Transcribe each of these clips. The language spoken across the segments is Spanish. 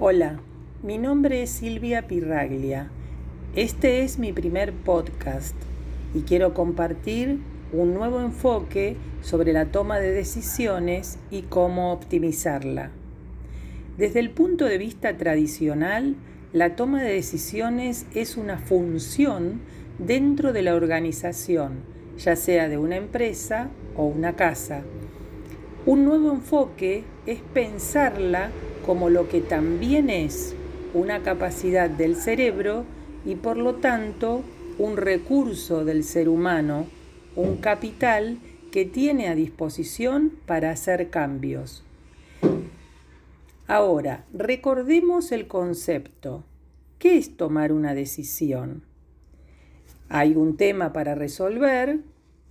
Hola, mi nombre es Silvia Pirraglia. Este es mi primer podcast y quiero compartir un nuevo enfoque sobre la toma de decisiones y cómo optimizarla. Desde el punto de vista tradicional, la toma de decisiones es una función dentro de la organización, ya sea de una empresa o una casa. Un nuevo enfoque es pensarla como lo que también es una capacidad del cerebro y por lo tanto un recurso del ser humano, un capital que tiene a disposición para hacer cambios. Ahora, recordemos el concepto. ¿Qué es tomar una decisión? Hay un tema para resolver,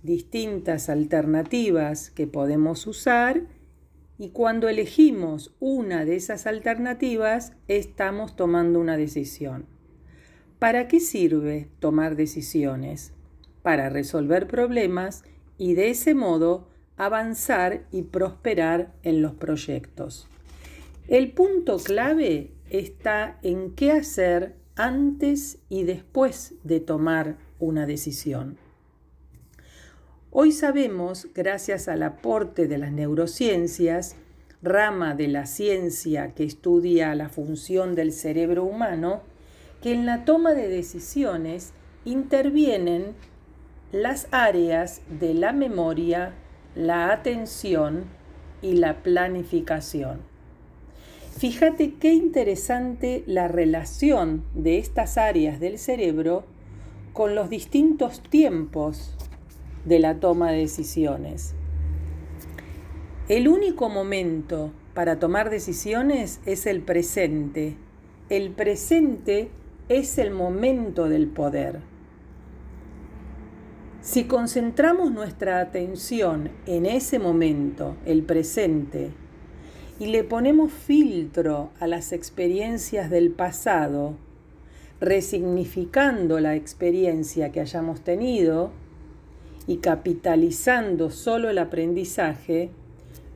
distintas alternativas que podemos usar y cuando elegimos una de esas alternativas estamos tomando una decisión. ¿Para qué sirve tomar decisiones? Para resolver problemas y de ese modo avanzar y prosperar en los proyectos. El punto clave está en qué hacer antes y después de tomar una decisión. Hoy sabemos, gracias al aporte de las neurociencias, rama de la ciencia que estudia la función del cerebro humano, que en la toma de decisiones intervienen las áreas de la memoria, la atención y la planificación. Fíjate qué interesante la relación de estas áreas del cerebro con los distintos tiempos de la toma de decisiones. El único momento para tomar decisiones es el presente. El presente es el momento del poder. Si concentramos nuestra atención en ese momento, el presente, y le ponemos filtro a las experiencias del pasado, resignificando la experiencia que hayamos tenido, y capitalizando solo el aprendizaje,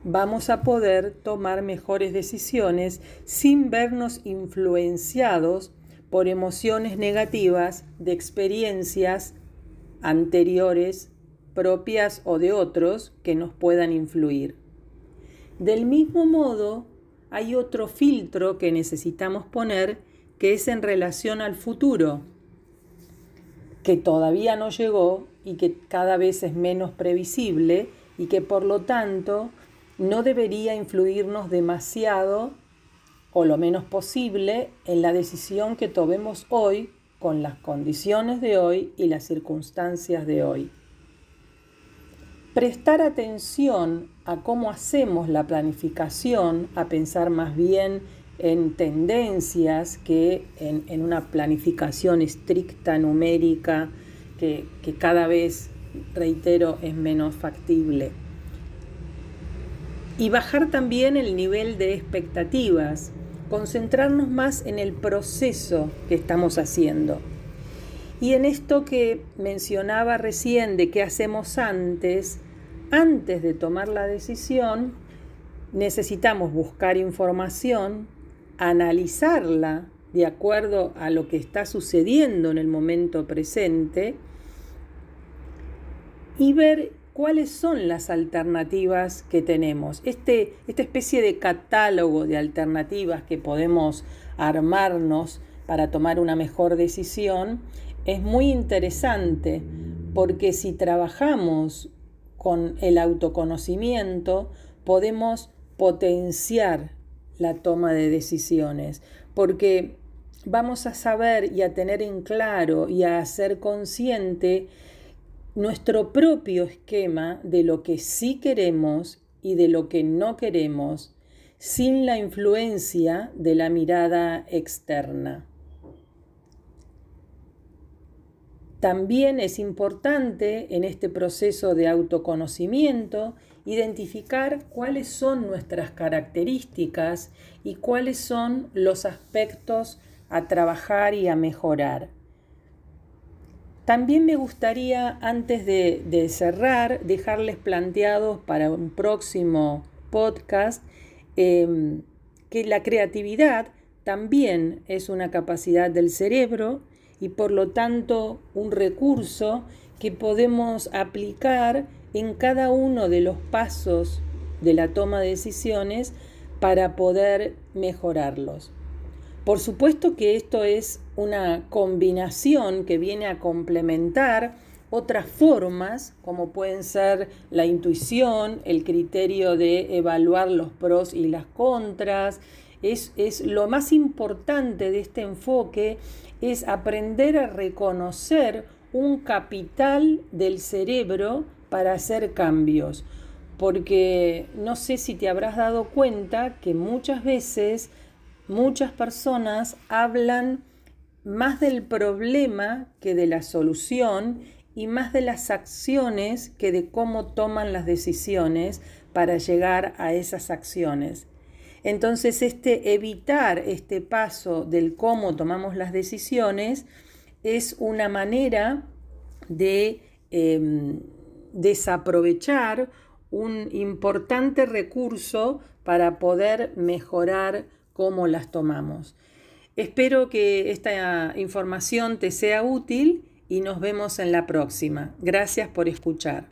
vamos a poder tomar mejores decisiones sin vernos influenciados por emociones negativas de experiencias anteriores, propias o de otros, que nos puedan influir. Del mismo modo, hay otro filtro que necesitamos poner que es en relación al futuro, que todavía no llegó y que cada vez es menos previsible y que por lo tanto no debería influirnos demasiado o lo menos posible en la decisión que tomemos hoy con las condiciones de hoy y las circunstancias de hoy. Prestar atención a cómo hacemos la planificación, a pensar más bien en tendencias que en, en una planificación estricta, numérica, que, cada vez, reitero, es menos factible. Y bajar también el nivel de expectativas, concentrarnos más en el proceso que estamos haciendo. Y en esto que mencionaba recién de qué hacemos antes, antes de tomar la decisión, necesitamos buscar información, analizarla de acuerdo a lo que está sucediendo en el momento presente y ver cuáles son las alternativas que tenemos. Este, esta especie de catálogo de alternativas que podemos armarnos para tomar una mejor decisión es muy interesante porque si trabajamos con el autoconocimiento podemos potenciar la toma de decisiones, porque vamos a saber y a tener en claro y a ser consciente nuestro propio esquema de lo que sí queremos y de lo que no queremos sin la influencia de la mirada externa. También es importante en este proceso de autoconocimiento identificar cuáles son nuestras características y cuáles son los aspectos a trabajar y a mejorar. También me gustaría, antes de, cerrar, dejarles planteados para un próximo podcast em, que la creatividad también es una capacidad del cerebro y por lo tanto un recurso que podemos aplicar en cada uno de los pasos de la toma de decisiones para poder mejorarlos. Por supuesto que esto es una combinación que viene a complementar otras formas, como pueden ser la intuición, el criterio de evaluar los pros y las contras. Es, lo más importante de este enfoque es aprender a reconocer un capital del cerebro para hacer cambios. Porque no sé si te habrás dado cuenta que muchas veces muchas personas hablan más del problema que de la solución y más de las acciones que de cómo toman las decisiones para llegar a esas acciones. Entonces, este evitar este paso del cómo tomamos las decisiones es una manera de em, desaprovechar un importante recurso para poder mejorar cómo las tomamos. Espero que esta información te sea útil y nos vemos en la próxima. Gracias por escuchar.